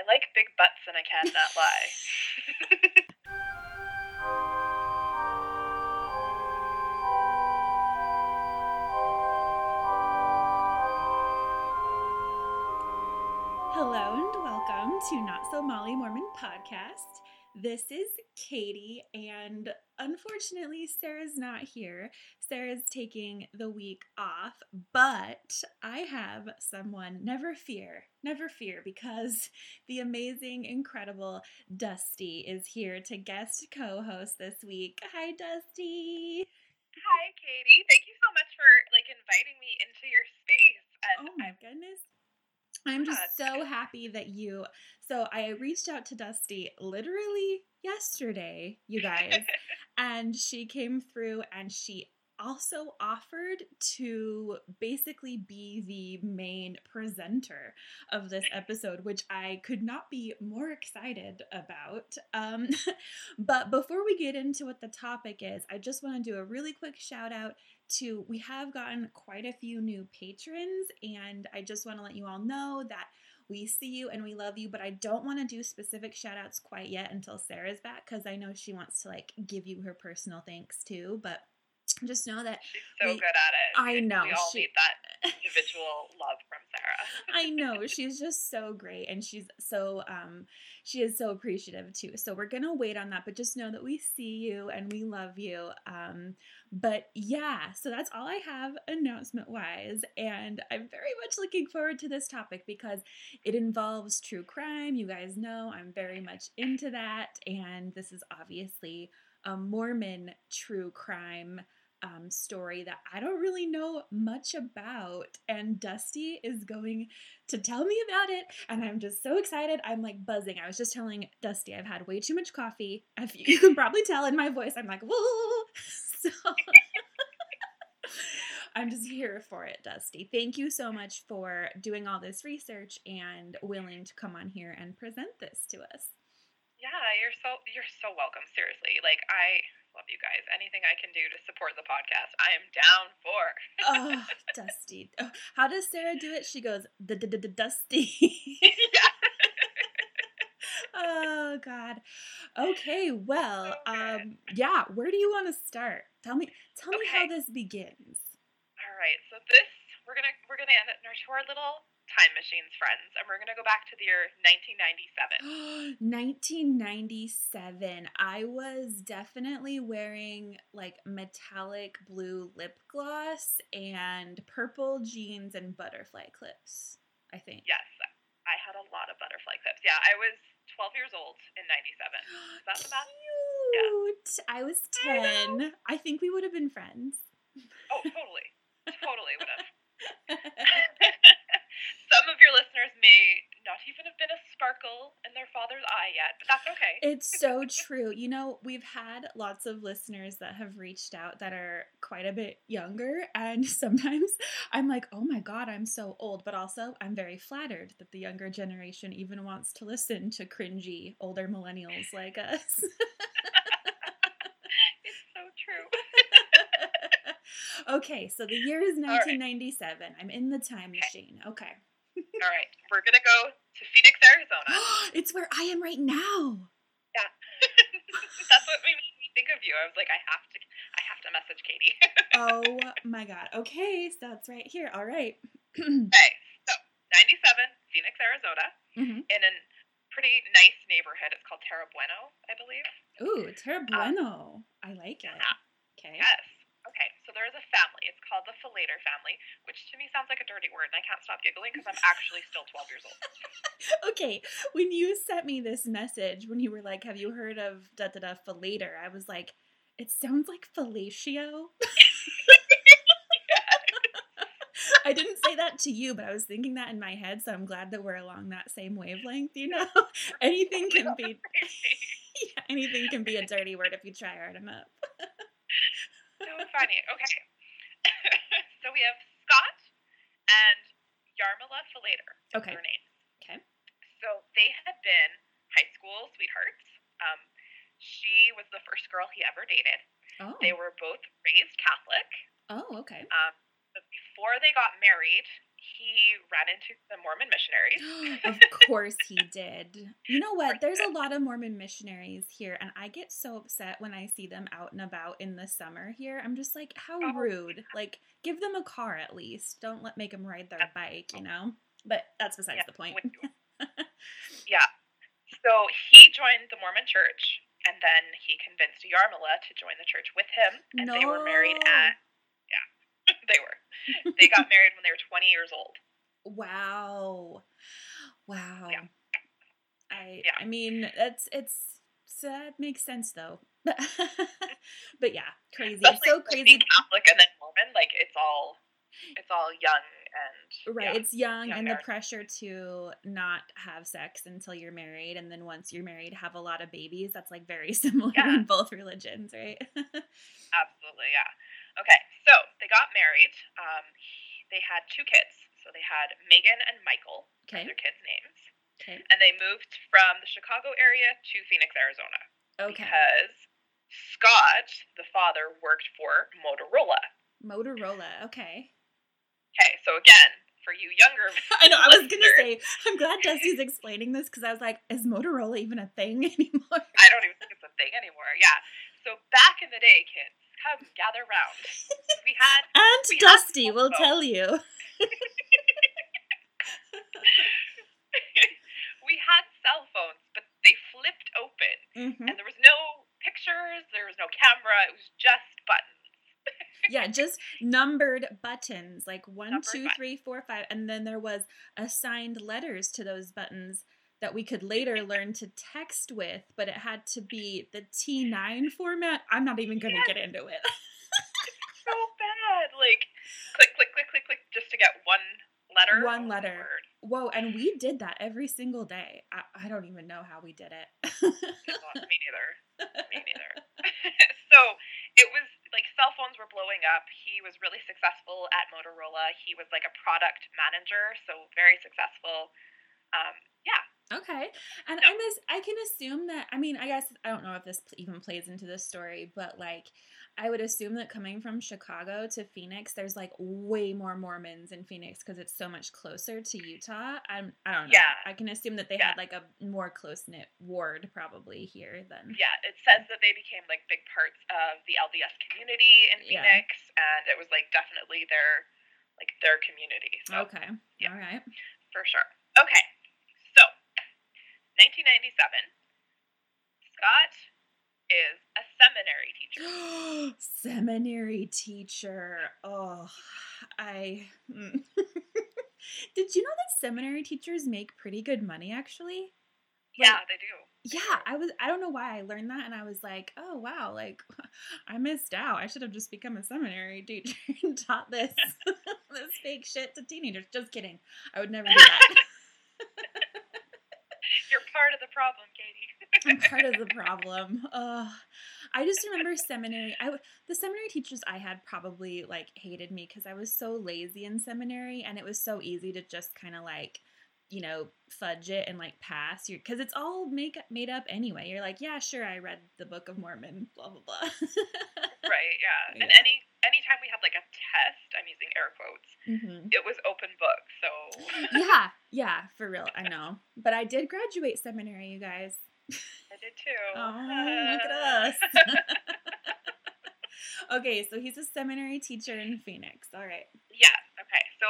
I like big butts and I cannot lie. Hello and welcome to Not So Molly Mormon podcast. This is Katie, and unfortunately, Sarah's not here. Sarah's taking the week off, but I have someone, never fear, never fear, because the amazing, incredible Dusty is here to guest co host this week. Hi, Dusty. Hi, Katie. Thank you so much for like inviting me into your space. And oh my I'm goodness. I'm just so happy that you. So I reached out to Dusty literally yesterday, you guys, and she came through and she also offered to basically be the main presenter of this episode, which I could not be more excited about. Um, but before we get into what the topic is, I just want to do a really quick shout out to we have gotten quite a few new patrons, and I just want to let you all know that we see you and we love you, but I don't want to do specific shout outs quite yet until Sarah's back because I know she wants to like give you her personal thanks too. But just know that she's so we- good at it. I know, We all she- need that individual love from Sarah. I know she's just so great and she's so um she is so appreciative too. So we're to wait on that, but just know that we see you and we love you. Um but yeah, so that's all I have announcement wise and I'm very much looking forward to this topic because it involves true crime. You guys know I'm very much into that and this is obviously a Mormon true crime um, story that I don't really know much about. And Dusty is going to tell me about it. And I'm just so excited. I'm like buzzing. I was just telling Dusty I've had way too much coffee. If you can probably tell in my voice, I'm like, whoa. So I'm just here for it, Dusty. Thank you so much for doing all this research and willing to come on here and present this to us. Yeah, you're so you're so welcome. Seriously, like I love you guys. Anything I can do to support the podcast, I am down for. Oh, Dusty. Oh, How does Sarah do it? She goes, "D-d-d-d-Dusty." yeah. oh God. Okay, well, Okay. um, yeah. Where do you want to start? Tell me, tell me how this begins. All right. So this we're gonna we're gonna end it our little time machines, friends, and we're gonna go back to the year 1997. 1997. I was definitely wearing like metallic blue lip gloss and purple jeans and butterfly clips. I think. Yes, I had a lot of butterfly clips. Yeah, I was 12 years old in 97. Is that the math? Cute. I was I 10. I think we would have been friends. Oh, totally, totally would have. Some of your listeners may not even have been a sparkle in their father's eye yet, but that's okay. It's so true. You know, we've had lots of listeners that have reached out that are quite a bit younger, and sometimes I'm like, oh my God, I'm so old. But also, I'm very flattered that the younger generation even wants to listen to cringy older millennials like us. It's so true. okay, so the year is right. 1997. I'm in the time machine. Okay. All right, we're gonna go to Phoenix, Arizona. it's where I am right now. Yeah, that's what made me think of you. I was like, I have to, I have to message Katie. Oh my God. Okay, so that's right here. All right. okay, so 97, Phoenix, Arizona, Mhm. in a pretty nice neighborhood. It's called Terra Bueno, I believe. Ooh, Terra Bueno. I like it. Yeah. Okay. Yes. Okay, so there is a family. It's called the Falater family, which to me sounds like a dirty word, and I can't stop giggling because I'm actually still 12 years old. Okay. When you sent me this message, when you were like, "Have you heard of da da da Falater?" I was like, "It sounds like fellatio." I didn't say that to you, but I was thinking that in my head, so I'm glad that we're along that same wavelength. You know, anything can be yeah, anything can be a dirty word if you try hard enough. So funny. Okay. so we have Scott and Yarmila Falater. Okay. Their names. Okay. So they had been high school sweethearts. Um, she was the first girl he ever dated. Oh. They were both raised Catholic. Oh, okay. Um, but before they got married, he ran into the Mormon missionaries. of course he did. You know what? There's a lot of Mormon missionaries here, and I get so upset when I see them out and about in the summer here. I'm just like, how Oh, rude. Like, give them a car at least. Don't let make them ride their bike, you know? But that's besides Yeah, the point. yeah. So he joined the Mormon church, and then he convinced Yarmila to join the church with him, and they were married at yeah, they were. They got married when they were 20 years old. Wow. Wow. Yeah. I Yeah. I mean, it's it's that makes sense though. but yeah, crazy. Especially so crazy. Catholic and then Mormon, like it's all, it's all young and Right, yeah. it's young and the pressure to not have sex until you're married and then once you're married have a lot of babies. That's like very similar Yeah. in both religions, right? Absolutely, yeah. Okay, so they got married. Um, they had two kids. So they had Megan and Michael, okay. their kids' names, Okay. and they moved from the Chicago area to Phoenix, Arizona, Okay. because Scott, the father, worked for Motorola. Motorola. Okay. Okay, so again, for you younger, I know. I was gonna say. I'm glad Dusty's explaining this because I was like, is Motorola even a thing anymore? I don't even think it's a thing anymore. Yeah. So back in the day, kids, come gather round. We had Aunt We Dusty will photo. tell you. we had cell phones, but they flipped open, hmm and there was no pictures, there was no camera. It was just buttons. Yeah, just numbered buttons like one, Numbered two, buttons. three, four, five, and then there was assigned letters to those buttons that we could later learn to text with, but it had to be the T9 format. I'm not even gonna Yes. get into it. So bad. Like click, click, click, click, click, just to get one letter. One letter. word. Whoa, and we did that every single day. I, I don't even know how we did it. Well, me neither. Me neither. so it was like cell phones were blowing up. He was really successful at Motorola. He was like a product manager, so very successful. Um, yeah, Okay, and I miss. I can assume that. I mean, I guess I don't know if this even plays into this story, but like, I would assume that coming from Chicago to Phoenix, there's like way more Mormons in Phoenix because it's so much closer to Utah. I'm. I don't know. Yeah. I can assume that they Yeah. had like a more close knit ward probably here than. yeah. It says that they became like big parts of the LDS community in Yeah. Phoenix, and it was like definitely their like their community. So Okay. yeah. All right. for sure. Okay, 1997, Scott is a seminary teacher. seminary teacher. Oh, I. mm. Did you know that seminary teachers make pretty good money actually? yeah, they do. Yeah, I was I don't know why I learned that and I was like, "Oh, wow, like I missed out. I should have just become a seminary teacher and taught this this fake shit to teenagers." Just kidding. I would never do that. You're part of the problem, Katie. I'm part of the problem. I just remember seminary. I the seminary teachers I had probably like hated me because I was so lazy in seminary, and it was so easy to just kind of like, you know, fudge it and like pass. You because it's all make made up anyway. You're like, yeah, sure, I read the Book of Mormon, blah blah blah. right? Yeah. And Yeah. any anytime we had like a test, I'm using air quotes. hmm It was open book, so Yeah, yeah, for real. I know, but I did graduate seminary, you guys. I did too. Oh, look at us. okay, so he's a seminary teacher in Phoenix. All right. Yeah. Okay. So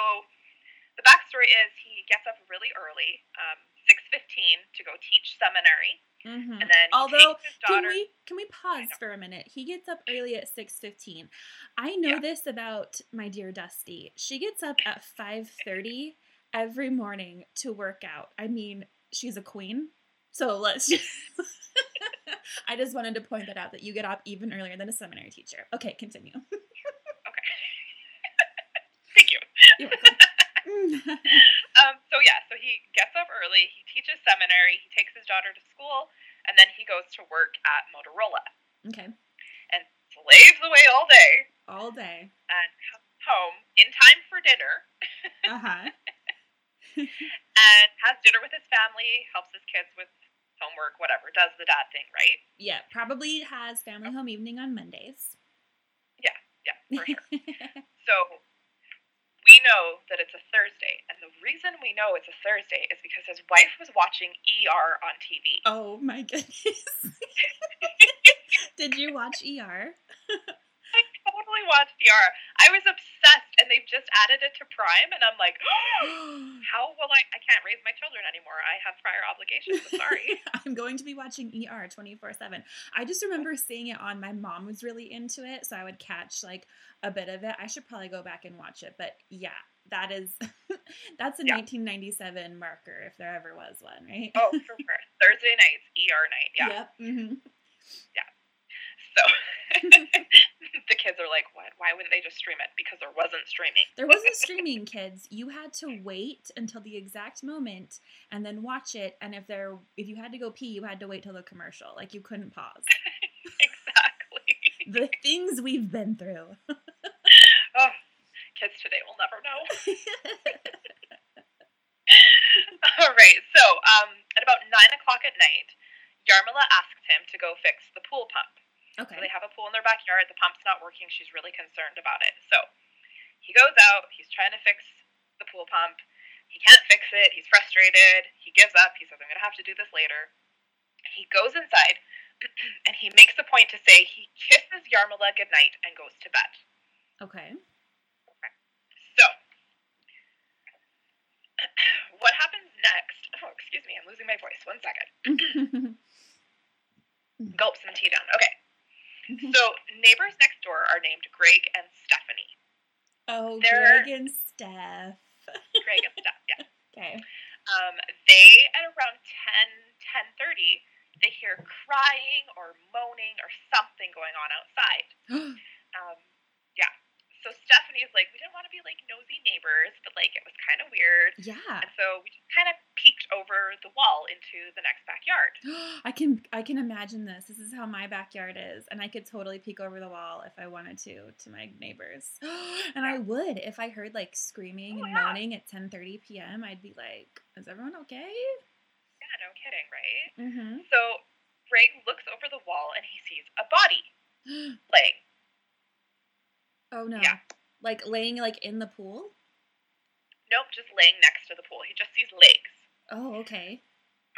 the backstory is he gets up really early, um, six fifteen, to go teach seminary, hmm and then he Although, his can we can we pause for a minute? He gets up early at six fifteen. I know Yeah. this about my dear Dusty. She gets up at five thirty every morning to work out. I mean, she's a queen. So let's. Just I just wanted to point that out that you get up even earlier than a seminary teacher. Okay, continue. Thank you. You're welcome. Um, so yeah, so he gets up early. He teaches seminary. He takes his daughter to school, and then he goes to work at Motorola okay, and slaves away all day, all day. and comes home in time for dinner Uh huh. and has dinner with his family, helps his kids with homework, whatever. Does the dad thing, right? Yeah, probably has family home evening on Mondays. Yeah, yeah, for sure. So we know that it's a Thursday, and the reason we know it's a Thursday is because his wife was watching ER on TV. Oh my goodness. Did you watch ER? I totally watched ER. I was obsessed, they've just added it to Prime, and I'm like, how will I? I can't raise my children anymore. I have prior obligations. I'm sorry. I'm going to be watching ER 24 7. I just remember seeing it on. My mom was really into it, so I would catch like a bit of it. I should probably go back and watch it, but yeah, that is that's a Yeah. 1997 marker if there ever was one, right? oh, for sure. Thursday nights, ER night. Yeah. Yep. hmm So the kids are like, what? Why wouldn't they just stream it? Because there wasn't streaming. There wasn't streaming, kids. You had to wait until the exact moment and then watch it. And if there, if you had to go pee, you had to wait till the commercial. Like you couldn't pause. exactly. the things we've been through. Oh, kids today will never know. All right. So, um, at about nine o'clock at night, Yarmila asks him to go fix the pool pump. So okay. they have a pool in their backyard. The pump's not working. She's really concerned about it. So he goes out. He's trying to fix the pool pump. He can't fix it. He's frustrated. He gives up. He says, I'm going to have to do this later. He goes inside and he makes a point to say he kisses Yarmila goodnight and goes to bed. Okay. So, what happens next? Oh, excuse me. I'm losing my voice. One second. Gulp some tea down. Okay. So, neighbors next door are named Greg and Stephanie. oh, They're- Greg and Steph. Greg and Steph, yeah. Okay. Um, they at around 10, 10.30, they hear crying or moaning or something going on outside. Um. So Stephanie is like, we didn't want to be like nosy neighbors, but like it was kind of weird. yeah. And so we just kind of peeked over the wall into the next backyard. I can I can imagine this. This is how my backyard is, and I could totally peek over the wall if I wanted to to my neighbors. And I would if I heard like screaming Oh, and yeah. moaning at 10:30 p.m. I'd be like, "Is everyone okay?" Yeah, no kidding, right? Mm-hmm. So Greg looks over the wall and he sees a body laying. Oh no. Yeah. Like laying like in the pool? Nope, just laying next to the pool. He just sees legs. Oh, okay.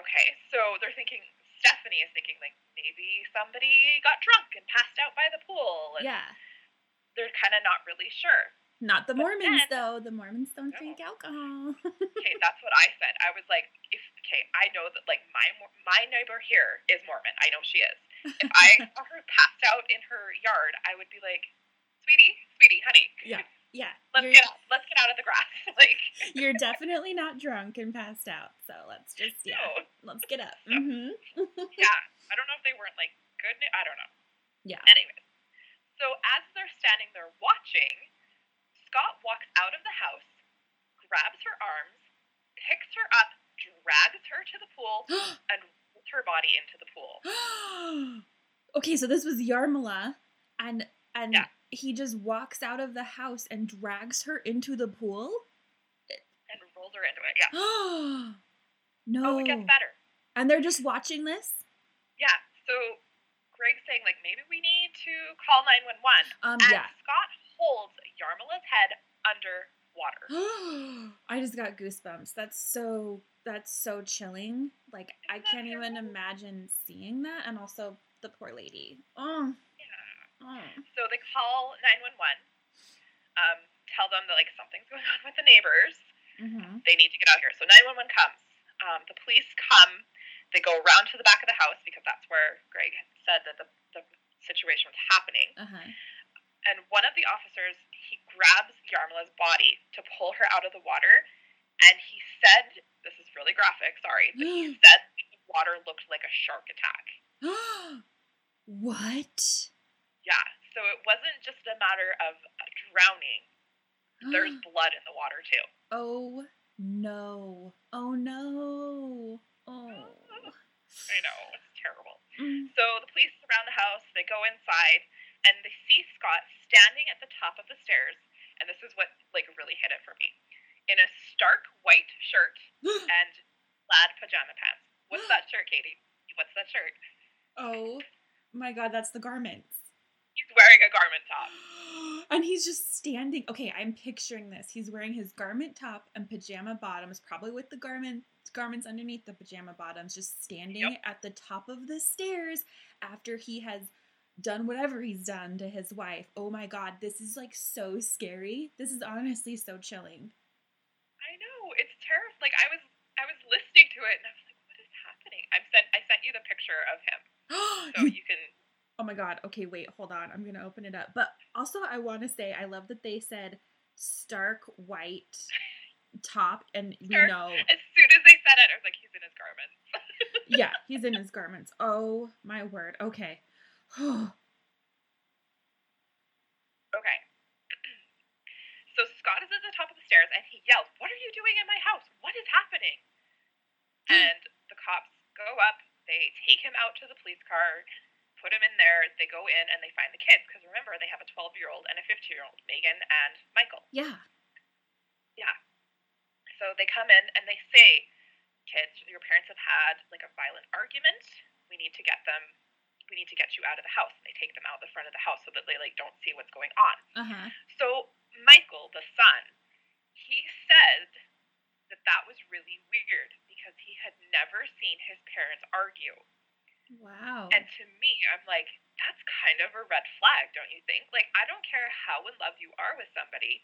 Okay, so they're thinking, Stephanie is thinking, like, maybe somebody got drunk and passed out by the pool. And Yeah. They're kind of not really sure. Not the But Mormons then- though. The Mormons don't No. drink alcohol. Okay, that's what I said. I was like, if, okay, I know that, like, my my neighbor here is Mormon. I know she is. If I saw her passed out in her yard, I would be like, sweetie, sweetie, honey, Yeah. yeah. let's get out. Let's get out of the grass. like, you're definitely not drunk and passed out. So let's just yeah. no. Let's get up. Mm-hmm. yeah, I don't know if they weren't like good. I don't know. Yeah. Anyways, so as they're standing there watching, Scott walks out of the house, grabs her arms, picks her up, drags her to the pool, and rolls her body into the pool. okay, so this was Yarmila, and and Yeah. he just walks out of the house and drags her into the pool. And rolls her into it. Yeah. no, Oh, it gets better. and they're just watching this. Yeah. So Greg's saying like maybe we need to call nine one one. Um, And yeah. Scott holds Yarmila's head underwater. I just got goosebumps. That's so that's so chilling. Like I Isn't that can't even imagine seeing that, and also the poor lady. Oh, Oh. So they call nine one one. Um, tell them that like something's going on with the neighbors. hmm they need to get out here. So 911 comes. Um, the police come. They go around to the back of the house because that's where Greg said that the, the situation was happening. Uh huh. And one of the officers, he grabs Yarmila's body to pull her out of the water. And he said, this is really graphic, sorry, but he said the water looked like a shark attack. what? Yeah, so it wasn't just a matter of uh, drowning. There's blood in the water too. oh no! Oh no! Oh. I know, it's terrible. Mm. So the police surround the house, they go inside, and they see Scott standing at the top of the stairs, and this is what like really hit it for me. In a stark white shirt and plaid pajama pants. What's that shirt, Katie? What's that shirt? Oh my god, that's the garments. He's wearing a garment top. And he's just standing. Okay, I'm picturing this. He's wearing his garment top and pajama bottoms, probably with the garment garments underneath the pajama bottoms, just standing Yep. at the top of the stairs after he has done whatever he's done to his wife. Oh my god, this is like so scary. This is honestly so chilling. I know it's terrifying. Like I was, I was listening to it, and I was like, "What is happening?" I sent, I sent you the picture of him, so You- you can. Oh my god. Okay, wait, hold on. I'm gonna open it up. But also, I want to say I love that they said stark white top, and we Stark- know As soon as they said it, I was like, "He's in his garments." yeah, he's in his garments. Oh my word. Okay. Okay. So Scott is at the top of the stairs and he yells, What are you doing in my house? What is happening? And the cops go up, they take him out to the police car, put him in there, they go in and they find the kids. Because remember, they have a 12 year old and a 15 year old, Megan and Michael. Yeah. Yeah. So they come in and they say, Kids, your parents have had like a violent argument. We need to get them. We need to get you out of the house. And they take them out the front of the house so that they like don't see what's going on. Uh huh. So Michael, the son, he said that that was really weird because he had never seen his parents argue. Wow. And to me, I'm like, that's kind of a red flag, don't you think? Like, I don't care how in love you are with somebody,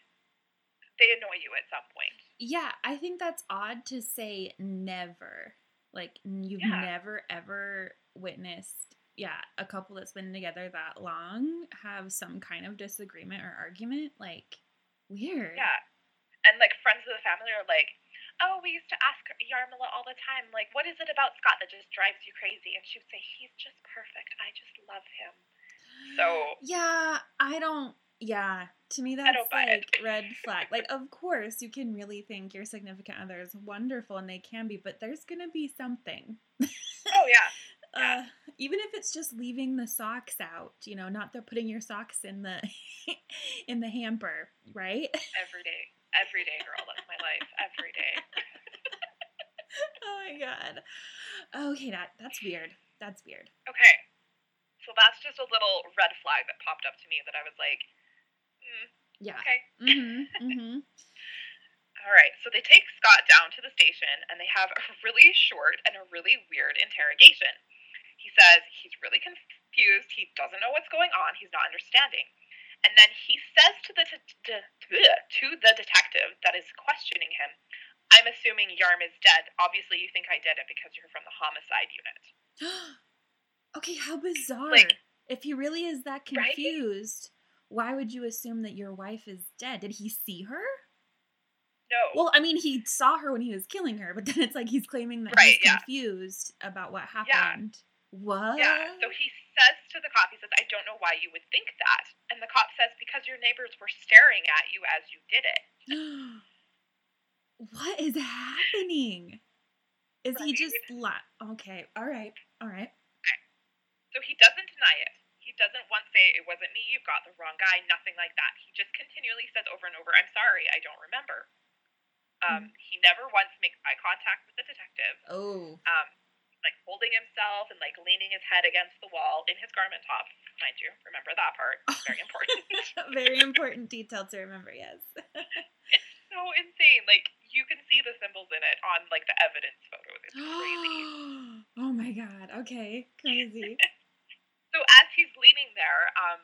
they annoy you at some point. yeah, I think that's odd to say never. Like you've Yeah. never ever witnessed yeah, a couple that's been together that long have some kind of disagreement or argument. Like weird. Yeah. And like friends of the family are like, oh, we used to ask Yarmila all the time, like, what is it about Scott that just drives you crazy? And she would say, he's just perfect. I just love him. So Yeah, I don't. Yeah, to me that's like red flag. Like, of course, you can really think your significant other is wonderful, and they can be, but there's gonna be something. oh yeah. Uh, even if it's just leaving the socks out, you know, not the putting your socks in the in the hamper, right? Every day. Every day, girl. That's my life. Every day. oh my god. Okay, that that's weird. That's weird. Okay. So that's just a little red flag that popped up to me that I was like, mm, Yeah. okay. Mhm. Mhm. All right. So they take Scott down to the station and they have a really short and a really weird interrogation. He says he's really confused. He doesn't know what's going on. He's not understanding. And then he says to the t- t- bleh, to the detective that is questioning him, "I'm assuming Yarm is dead. Obviously, you think I did it because you're from the homicide unit." okay, how bizarre. Like- if he really is that Right? confused, why would you assume that your wife is dead? Did he see her? No. Well, I mean, he saw her when he was killing her, but then it's like he's claiming that Right, he's yeah. confused about what Yeah. happened. What? Yeah. So he says to the cop, he says, I don't know why you would think that. And the cop says, because your neighbors were staring at you as you did it. what is happening? Is he just la- okay? All right, all right. So he doesn't deny it. He doesn't once say, it wasn't me, you've got the wrong guy, nothing like that. He just continually says over and over, I'm sorry, I don't remember. Um, He never once makes eye contact with the detective. Oh, Um, like holding himself and like leaning his head against the wall in his garment top, mind you. Remember that part. Very important. very important detail to remember. Yes. it's so insane. Like you can see the symbols in it on like the evidence photos. It's crazy. oh my god. Okay, crazy. so as he's leaning there, um,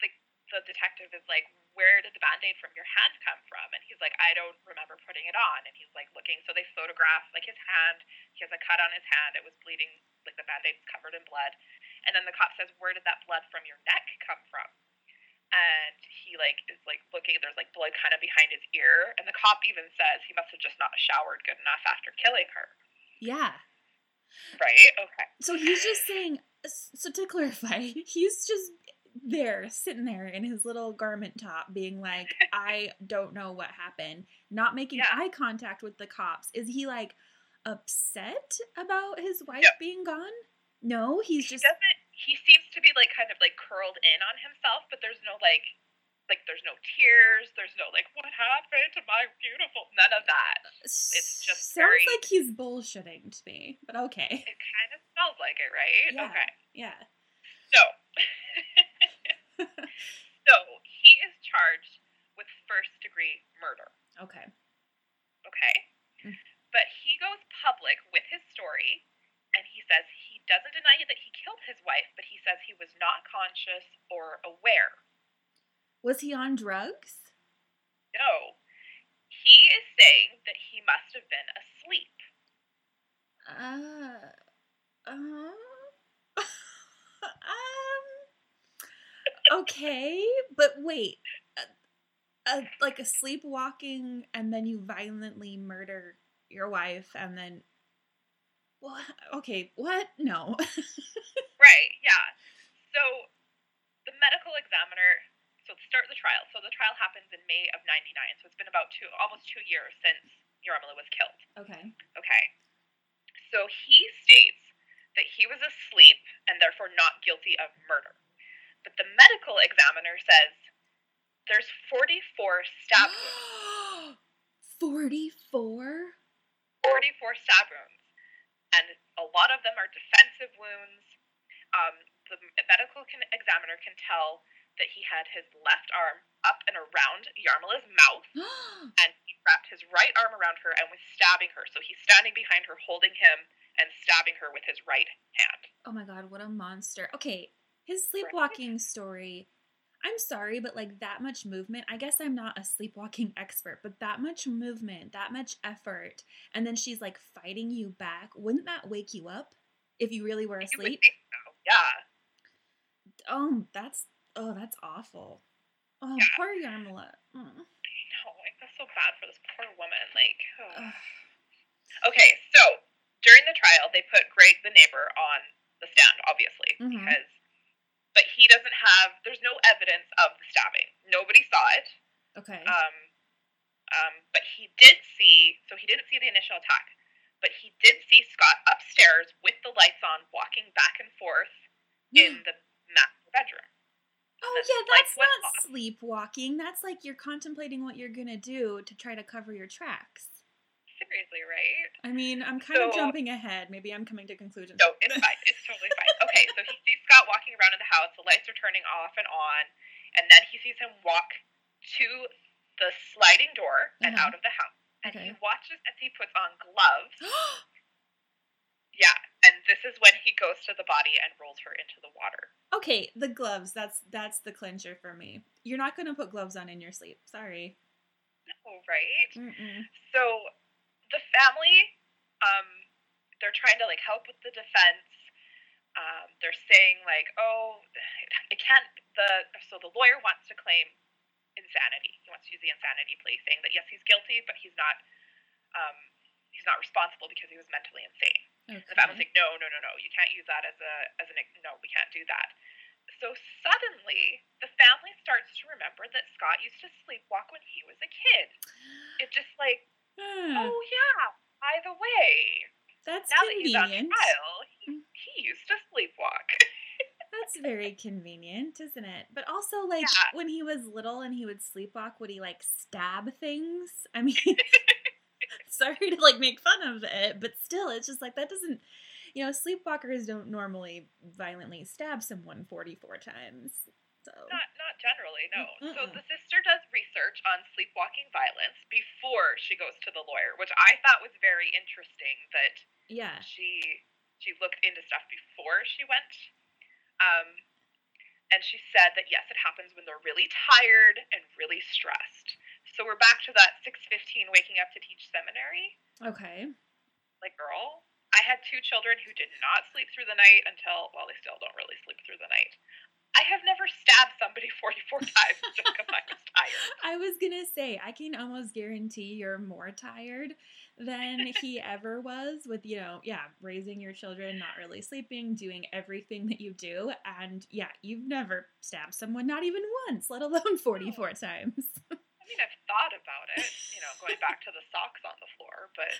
the the detective is like, "Where did the band-aid from your hand come from?" And he's like, "I don't remember putting it on." And he's like looking. So they photograph like his hand. He has a cut on his hand. It was bleeding. Like the band-aid's covered in blood. And then the cop says, "Where did that blood from your neck come from?" And he like is like looking. There's like blood kind of behind his ear. And the cop even says he must have just not showered good enough after killing her. Yeah. Right? Okay. So he's just saying. So to clarify, he's just there, sitting there in his little garment top, being like, "I don't know what happened," not making Yeah. eye contact with the cops. Is he like upset about his wife being gone? No, he's he just. doesn't he seems to be like kind of like curled in on himself but there's no like like there's no tears there's no like what happened to my beautiful none of that It's just sounds very- like he's bullshitting to me, but okay. it kind of smells like it right Yeah. okay Yeah. so so he is charged with first degree murder. Okay. Okay. Mm. But he goes public with his story and he says he doesn't deny that he killed his wife, but he says he was not conscious or aware. Was he on drugs? No. He is saying that he must have been asleep. Uh, uh, um, okay, but wait, uh, uh, like a sleepwalking and then you violently murder your wife and then, what? Okay, what? No. Right, yeah. So the medical examiner, so start the trial, so the trial happens in May of 99, so it's been about two, almost two years since Yarmila was killed. okay. Okay. So he states that he was asleep and therefore not guilty of murder. But the medical examiner says there's 44 stab wounds. 44? 44 stab wounds. And a lot of them are defensive wounds. Um, the medical can, examiner can tell that he had his left arm up and around Yarmila's mouth, and he wrapped his right arm around her and was stabbing her. So he's standing behind her, holding him and stabbing her with his right hand. oh my god, what a monster. Okay, his sleepwalking story. I'm sorry, but like that much movement, I guess I'm not a sleepwalking expert, but that much movement, that much effort, and then she's like fighting you back, wouldn't that wake you up if you really were asleep? so. Yeah. Oh, that's oh, that's awful. Oh, Yeah. poor Yarmila. Mm. No, I feel so bad for this poor woman. Like. Ugh. okay, so during the trial, they put Greg the neighbor on the stand, obviously, Mhm. because, but he doesn't have. There's no evidence of the stabbing. Nobody saw it. Okay. Um, um, but he did see. So he didn't see the initial attack, but he did see Scott upstairs with the lights on, walking back and forth in the master bedroom. oh the yeah, that's not off. sleepwalking. That's like you're contemplating what you're gonna do to try to cover your tracks. Seriously, right? I mean, I'm kind of jumping ahead. Maybe I'm coming to conclusions. No, it's fine. It's totally fine. Okay, so he sees Scott walking around in the house. The lights are turning off and on, and then he sees him walk to the sliding door and Uh-huh. out of the house. And Okay. he watches as he puts on gloves. Yeah, and this is when he goes to the body and rolls her into the water. okay, the gloves. That's that's the clincher for me. You're not gonna put gloves on in your sleep. Sorry. Oh, right. Mm-mm. So the family, um, they're trying to like help with the defense. Um, they're saying like, oh, it can't. The so the lawyer wants to claim insanity. He wants to use the insanity plea, saying that yes, he's guilty, but he's not. Um, he's not responsible because he was mentally insane. Okay. The family's like, no, no, no, no, you can't use that as a as an no, we can't do that. So suddenly, the family starts to remember that Scott used to sleepwalk when he was a kid. It just like Ah, Oh yeah. By the way, that's now that he's on trial, he, he used to sleepwalk. That's very convenient, isn't it? But also, like Yeah. when he was little and he would sleepwalk, would he like stab things? I mean, sorry to like make fun of it, but still, it's just like that doesn't. You know, sleepwalkers don't normally violently stab someone forty-four times. So not not generally, no. So Mm-mm. the sister does research on sleepwalking violence before she goes to the lawyer, which I thought was very interesting that yeah, she she looked into stuff before she went. Um and she said that yes, it happens when they're really tired and really stressed. So we're back to that 6:15 waking up to teach seminary. okay. like girl i had two children who did not sleep through the night until well they still don't really sleep through the night i have never stabbed somebody 44 times just because i was tired I was gonna say, I can almost guarantee you're more tired than he ever was with, you know, yeah, raising your children, not really sleeping, doing everything that you do. And yeah, you've never stabbed someone, not even once, let alone 44 times. i mean i've thought about it you know going back to the socks on the floor but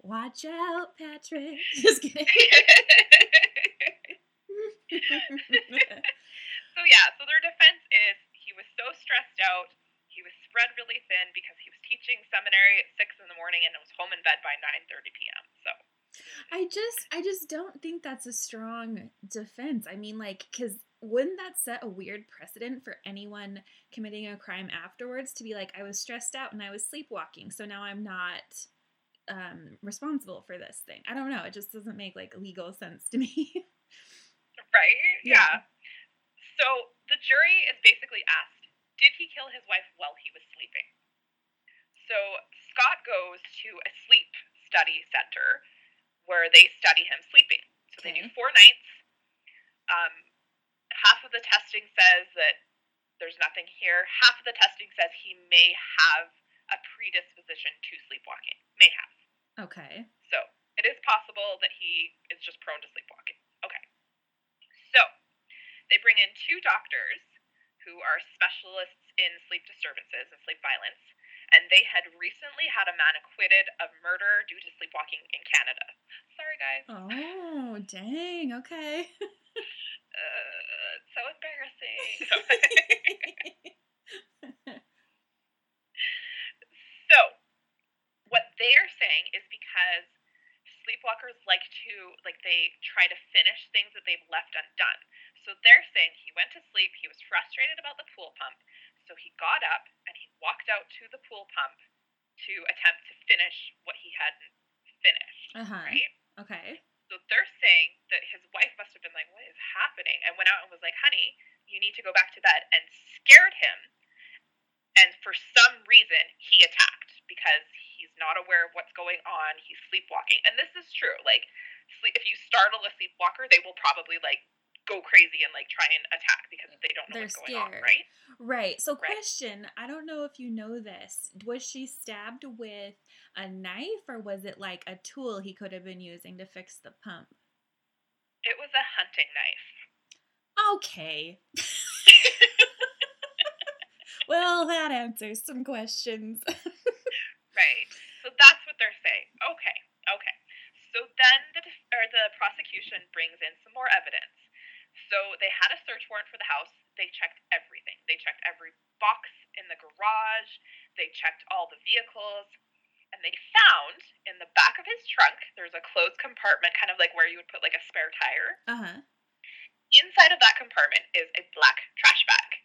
Watch out, Patrick. Just kidding. so yeah so their defense is he was so stressed out he was spread really thin because he was teaching seminary at 6 in the morning and was home in bed by 9.30 p.m so I just I just don't think that's a strong defense. I mean like cuz wouldn't that set a weird precedent for anyone committing a crime afterwards to be like I was stressed out and I was sleepwalking so now I'm not um responsible for this thing. I don't know, it just doesn't make like legal sense to me. right? Yeah. yeah. So the jury is basically asked, did he kill his wife while he was sleeping? So Scott goes to a sleep study center where they study him sleeping. So okay. they do four nights. Um, half of the testing says that there's nothing here. Half of the testing says he may have a predisposition to sleepwalking. May have. Okay. So it is possible that he is just prone to sleepwalking. They bring in two doctors who are specialists in sleep disturbances and sleep violence and they had recently had a man acquitted of murder due to sleepwalking in Canada. Sorry, guys. Oh, dang. Okay. uh, so embarrassing. so, what they are saying is because sleepwalkers like to like they try to finish things that they've left undone. So they're saying he went to sleep, he was frustrated about the pool pump, so he got up and he walked out to the pool pump to attempt to finish what he hadn't finished. Uh-huh. Right? Okay. So they're saying that his wife must have been like, What is happening? And went out and was like, Honey, you need to go back to bed and scared him. And for some reason, he attacked because he's not aware of what's going on. He's sleepwalking. And this is true. Like, sleep, if you startle a sleepwalker, they will probably like go crazy and like try and attack because they don't know They're what's scared. going on, right? Right. So, right. question I don't know if you know this. Was she stabbed with a knife or was it like a tool he could have been using to fix the pump? It was a hunting knife. Okay. well, that answers some questions. right. So that's what they're saying. Okay. Okay. So then the or the prosecution brings in some more evidence. So they had a search warrant for the house. They checked everything. They checked every box in the garage. They checked all the vehicles. And they found in the back of his trunk, there's a closed compartment, kind of like where you would put like a spare tire. Uh-huh. Inside of that compartment is a black trash bag.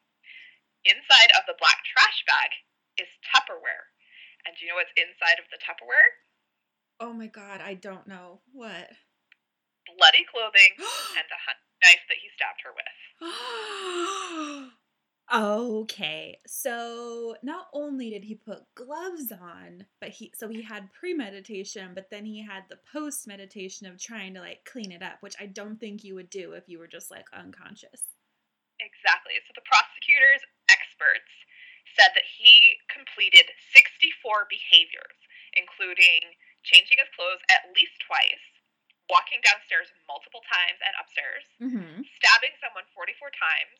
Inside of the black trash bag is Tupperware. And do you know what's inside of the Tupperware? Oh my god, I don't know. What? Bloody clothing and a hunt knife that he stabbed her with. okay. So not only did he put gloves on, but he so he had premeditation, but then he had the post meditation of trying to like clean it up, which I don't think you would do if you were just like unconscious. Exactly. So the prosecutors, experts, said that he completed 64 behaviors, including changing his clothes at least twice, walking downstairs multiple times and upstairs, mm-hmm. stabbing someone 44 times.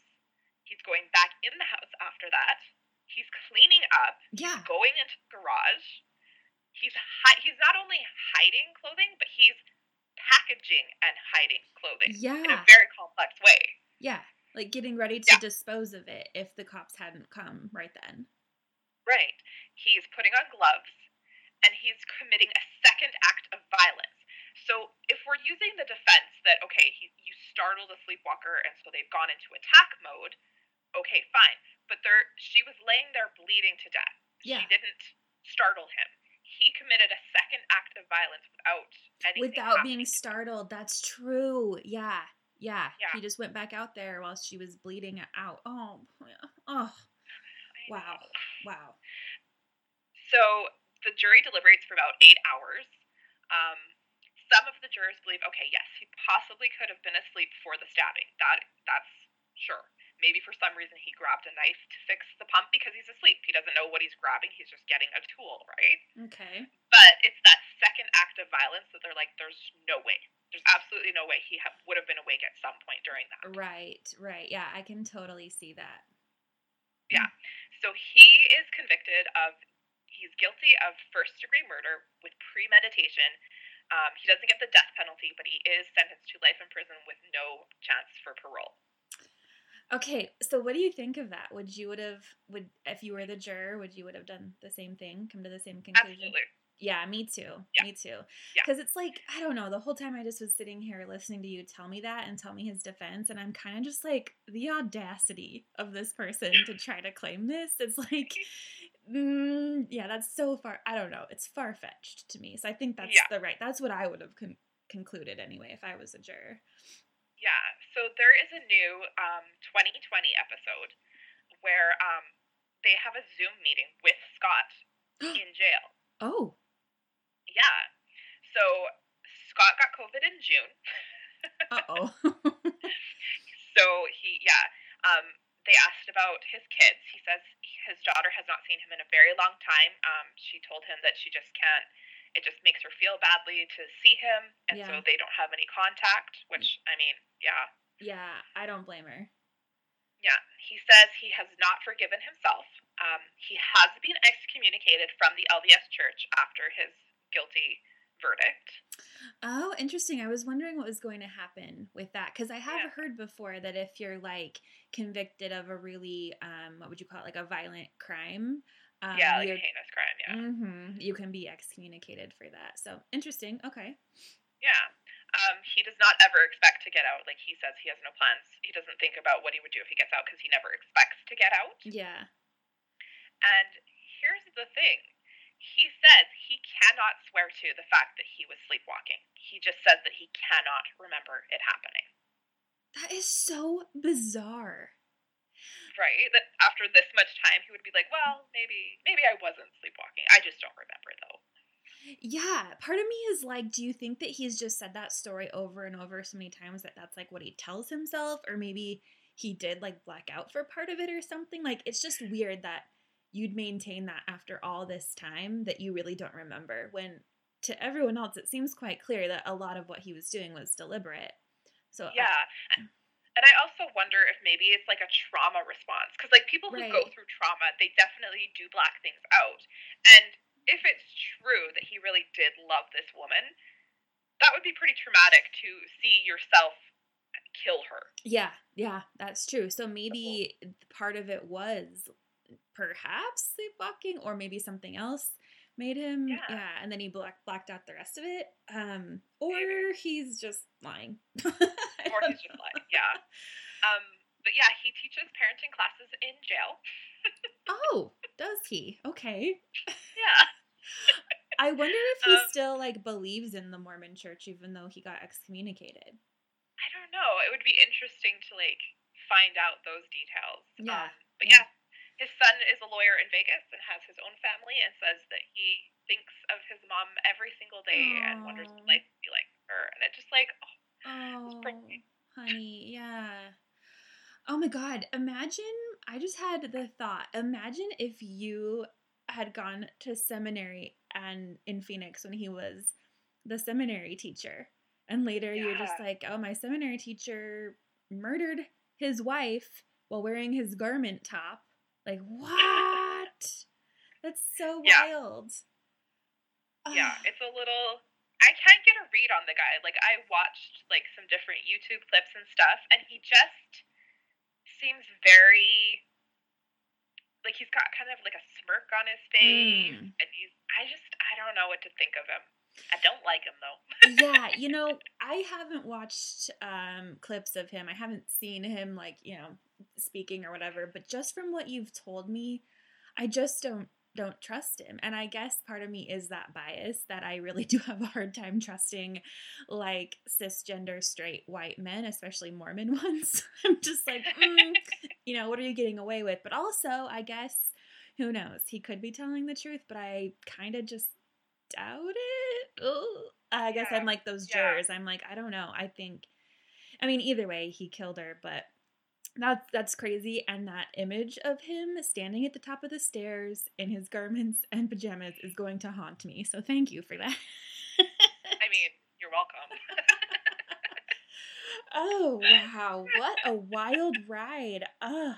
He's going back in the house after that. He's cleaning up. Yeah. He's going into the garage. He's hi- he's not only hiding clothing, but he's packaging and hiding clothing. Yeah. In a very complex way. Yeah. Like getting ready to yeah. dispose of it if the cops hadn't come right then. Right. He's putting on gloves and he's committing a second act of violence so if we're using the defense that okay, he, you startled a sleepwalker and so they've gone into attack mode, okay, fine. But there, she was laying there bleeding to death. Yeah. She didn't startle him. He committed a second act of violence without anything. Without being startled. That's true. Yeah. Yeah. yeah. He just went back out there while she was bleeding out. Oh. Oh. Wow. Wow. So the jury deliberates for about eight hours. Um, some of the jurors believe, okay, yes, he possibly could have been asleep for the stabbing. That that's sure. Maybe for some reason he grabbed a knife to fix the pump because he's asleep. He doesn't know what he's grabbing. He's just getting a tool, right? Okay. But it's that second act of violence that they're like, there's no way. There's absolutely no way he ha- would have been awake at some point during that. Right, right. Yeah, I can totally see that. Yeah. So he is convicted of, he's guilty of first degree murder with premeditation um, he doesn't get the death penalty, but he is sentenced to life in prison with no chance for parole. Okay, so what do you think of that? Would you would have would if you were the juror, would you would have done the same thing, come to the same conclusion? Absolutely. Yeah, me too. Yeah. Me too. Yeah. Because it's like, I don't know, the whole time I just was sitting here listening to you tell me that and tell me his defense, and I'm kind of just like, the audacity of this person to try to claim this. It's like, mm, yeah, that's so far. I don't know. It's far fetched to me. So I think that's Yeah. the right, that's what I would have con- concluded anyway if I was a juror. Yeah, so there is a new um, 2020 episode where um, they have a Zoom meeting with Scott in jail. Oh, Yeah. So Scott got COVID in June. uh oh. So he, yeah. Um, they asked about his kids. He says his daughter has not seen him in a very long time. Um, she told him that she just can't. It just makes her feel badly to see him, and so they don't have any contact. Which I mean, yeah, yeah, I don't blame her. yeah. He says he has not forgiven himself. Um, he has been excommunicated from the LDS Church after his guilty verdict. Oh, interesting. I was wondering what was going to happen with that because I have Yeah. heard before that if you're like convicted of a really, um, what would you call it, like a violent crime, um, yeah, like a heinous crime. Yeah. mhm, you can be excommunicated for that. So interesting. Okay. Yeah. Um, he does not ever expect to get out. Like he says, he has no plans. He doesn't think about what he would do if he gets out because he never expects to get out. Yeah. And here's the thing he says he cannot swear to the fact that he was sleepwalking. He just says that he cannot remember it happening. That is so bizarre. Right? That after this much time, he would be like, well, maybe, maybe I wasn't sleepwalking. I just don't remember though. Yeah, part of me is like, do you think that he's just said that story over and over so many times that that's like what he tells himself, or maybe he did like black out for part of it or something? Like, it's just weird that you'd maintain that after all this time that you really don't remember when to everyone else it seems quite clear that a lot of what he was doing was deliberate. So I- Yeah. Mm. And I also wonder if maybe it's like a trauma response. Because, like, people who go through trauma, they definitely do black things out. And if it's true that he really did love this woman, that would be pretty traumatic to see yourself kill her. Yeah, yeah, that's true. So maybe part of it was perhaps sleepwalking, or maybe something else made him. Yeah, Yeah. and then he black, blacked out the rest of it. Um, or Maybe. he's just lying. Or he's just lying. yeah. Um, but yeah, he teaches parenting classes in jail. Oh, does he? Okay. Yeah. I wonder if he Um, still like believes in the Mormon Church, even though he got excommunicated. I don't know. It would be interesting to, like, find out those details. Yeah, Um, but yeah. yeah, his son is a lawyer in Vegas and has his own family and says that he thinks of his mom every single day and wonders what life would be like for her. And it's just like, oh, Oh, honey, yeah. Oh my god, imagine I just had the thought. Imagine if you had gone to seminary and in Phoenix when he was the seminary teacher. And later you're just like, "Oh, my seminary teacher murdered his wife while wearing his garment top." Like, what? That's so Yeah. wild. yeah, Ugh. it's a little. I can't get a read on the guy. Like, I watched, like, some different YouTube clips and stuff, and he just seems very. Like, he's got kind of like a smirk on his face, Mm. and he's. I just. I don't know what to think of him. I don't like him, though. yeah, you know, I haven't watched um clips of him. I haven't seen him like, you know, speaking or whatever, but just from what you've told me, I just don't don't trust him. And I guess part of me is that bias that I really do have a hard time trusting like cisgender straight white men, especially Mormon ones. I'm just like, mm, you know, what are you getting away with? But also, I guess who knows? He could be telling the truth, but I kind of just doubt it. I guess Yeah, I'm like those yeah. jurors. I'm like, I don't know. I think, I mean, either way, he killed her, but that's that's crazy. And that image of him standing at the top of the stairs in his garments and pajamas is going to haunt me. So thank you for that. I mean, you're welcome. oh wow, what a wild ride! Ugh.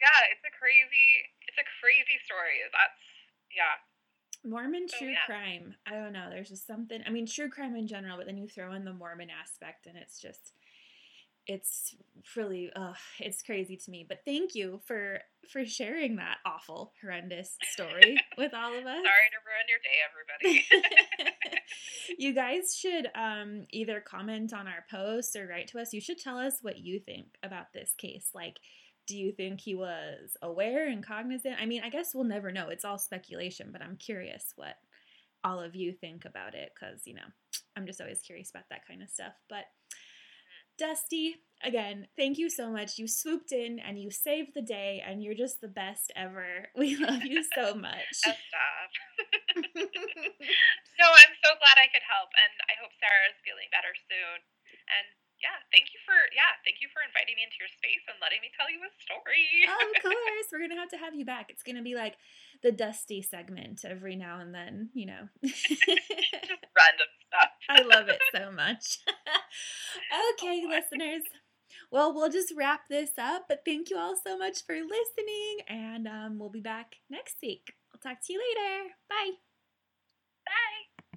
yeah, it's a crazy. It's a crazy story. That's yeah. Mormon true yeah. crime. I don't know. There's just something. I mean, true crime in general, but then you throw in the Mormon aspect, and it's just, it's really uh, it's crazy to me. But thank you for for sharing that awful, horrendous story with all of us. Sorry to ruin your day, everybody. you guys should um, either comment on our post or write to us. You should tell us what you think about this case. Like, do you think he was aware and cognizant? I mean, I guess we'll never know. It's all speculation, but I'm curious what all of you think about it because, you know, I'm just always curious about that kind of stuff. But Dusty, again, thank you so much. You swooped in and you saved the day, and you're just the best ever. We love you so much. Stop. no, I'm so glad I could help, and I hope Sarah is feeling better soon. And yeah, thank you for yeah, thank you for inviting me into your space and letting me tell you a story. oh, of course, we're gonna have to have you back. It's gonna be like the Dusty segment every now and then, you know. Random stuff. I love it so much. okay, oh listeners. Well, we'll just wrap this up, but thank you all so much for listening, and um, we'll be back next week. I'll talk to you later. Bye. Bye.